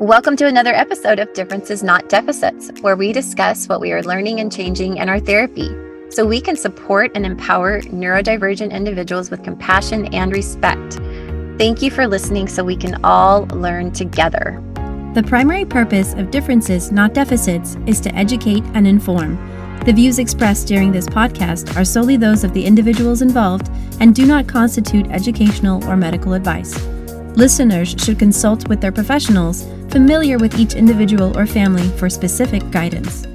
Welcome to another episode of Differences Not Deficits, where we discuss what we are learning and changing in our therapy so we can support and empower neurodivergent individuals with compassion and respect. Thank you for listening so we can all learn together. The primary purpose of Differences Not Deficits is to educate and inform. The views expressed during this podcast are solely those of the individuals involved and do not constitute educational or medical advice. Listeners should consult with their professionals familiar with each individual or family for specific guidance.